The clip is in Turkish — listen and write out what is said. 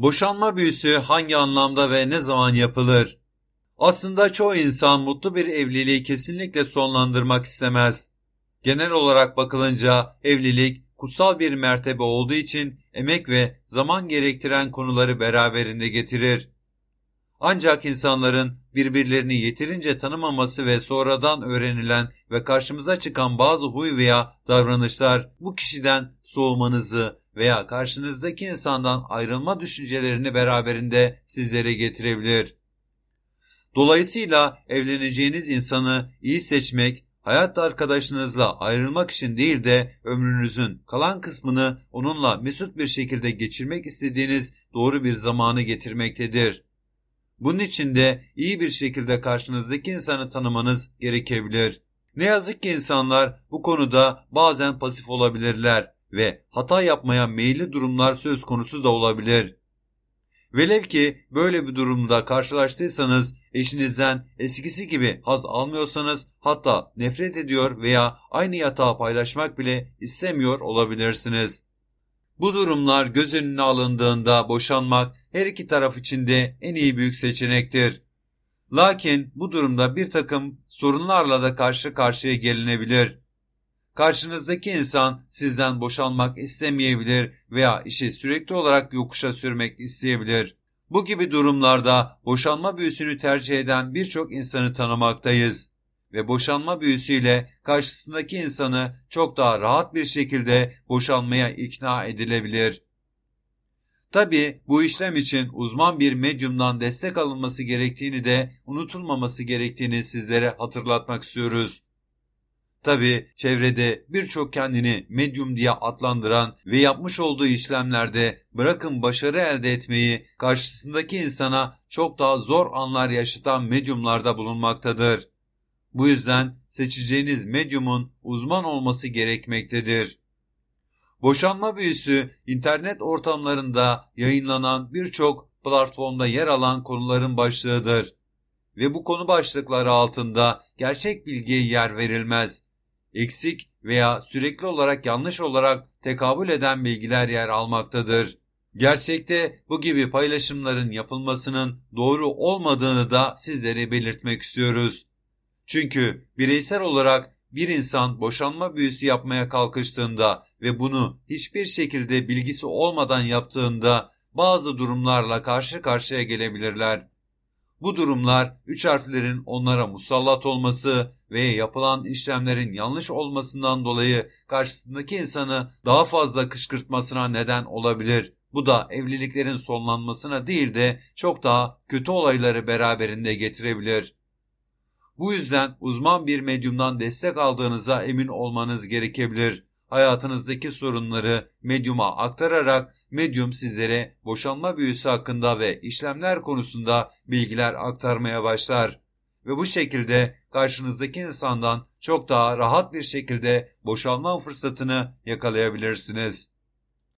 Boşanma büyüsü hangi anlamda ve ne zaman yapılır? Aslında çoğu insan mutlu bir evliliği kesinlikle sonlandırmak istemez. Genel olarak bakılınca evlilik kutsal bir mertebe olduğu için emek ve zaman gerektiren konuları beraberinde getirir. Ancak insanların birbirlerini yeterince tanımaması ve sonradan öğrenilen ve karşımıza çıkan bazı huy veya davranışlar bu kişiden soğumanızı veya karşınızdaki insandan ayrılma düşüncelerini beraberinde sizlere getirebilir. Dolayısıyla evleneceğiniz insanı iyi seçmek, hayat arkadaşınızla ayrılmak için değil de ömrünüzün kalan kısmını onunla mesut bir şekilde geçirmek istediğiniz doğru bir zamanı getirmektedir. Bunun için de iyi bir şekilde karşınızdaki insanı tanımanız gerekebilir. Ne yazık ki insanlar bu konuda bazen pasif olabilirler ve hata yapmaya meyilli durumlar söz konusu da olabilir. Velev ki böyle bir durumda karşılaştıysanız eşinizden eskisi gibi haz almıyorsanız hatta nefret ediyor veya aynı yatağı paylaşmak bile istemiyor olabilirsiniz. Bu durumlar göz önüne alındığında boşanmak her iki taraf için de en iyi büyük seçenektir. Lakin bu durumda bir takım sorunlarla da karşı karşıya gelinebilir. Karşınızdaki insan sizden boşanmak istemeyebilir veya işi sürekli olarak yokuşa sürmek isteyebilir. Bu gibi durumlarda boşanma büyüsünü tercih eden birçok insanı tanımaktayız ve boşanma büyüsüyle karşısındaki insanı çok daha rahat bir şekilde boşanmaya ikna edilebilir. Tabi bu işlem için uzman bir medyumdan destek alınması gerektiğini de unutulmaması gerektiğini sizlere hatırlatmak istiyoruz. Tabi çevrede birçok kendini medyum diye adlandıran ve yapmış olduğu işlemlerde bırakın başarı elde etmeyi karşısındaki insana çok daha zor anlar yaşatan medyumlarda bulunmaktadır. Bu yüzden seçeceğiniz medyumun uzman olması gerekmektedir. Boşanma büyüsü internet ortamlarında yayınlanan birçok platformda yer alan konuların başlığıdır ve bu konu başlıkları altında gerçek bilgiye yer verilmez. Eksik veya sürekli olarak yanlış olarak tekabül eden bilgiler yer almaktadır. Gerçekte bu gibi paylaşımların yapılmasının doğru olmadığını da sizlere belirtmek istiyoruz. Çünkü bireysel olarak bir insan boşanma büyüsü yapmaya kalkıştığında ve bunu hiçbir şekilde bilgisi olmadan yaptığında bazı durumlarla karşı karşıya gelebilirler. Bu durumlar üç harflerin onlara musallat olması ve yapılan işlemlerin yanlış olmasından dolayı karşısındaki insanı daha fazla kışkırtmasına neden olabilir. Bu da evliliklerin sonlanmasına değil de çok daha kötü olayları beraberinde getirebilir. Bu yüzden uzman bir medyumdan destek aldığınıza emin olmanız gerekebilir. Hayatınızdaki sorunları medyuma aktararak medyum sizlere boşanma büyüsü hakkında ve işlemler konusunda bilgiler aktarmaya başlar. Ve bu şekilde karşınızdaki insandan çok daha rahat bir şekilde boşanma fırsatını yakalayabilirsiniz.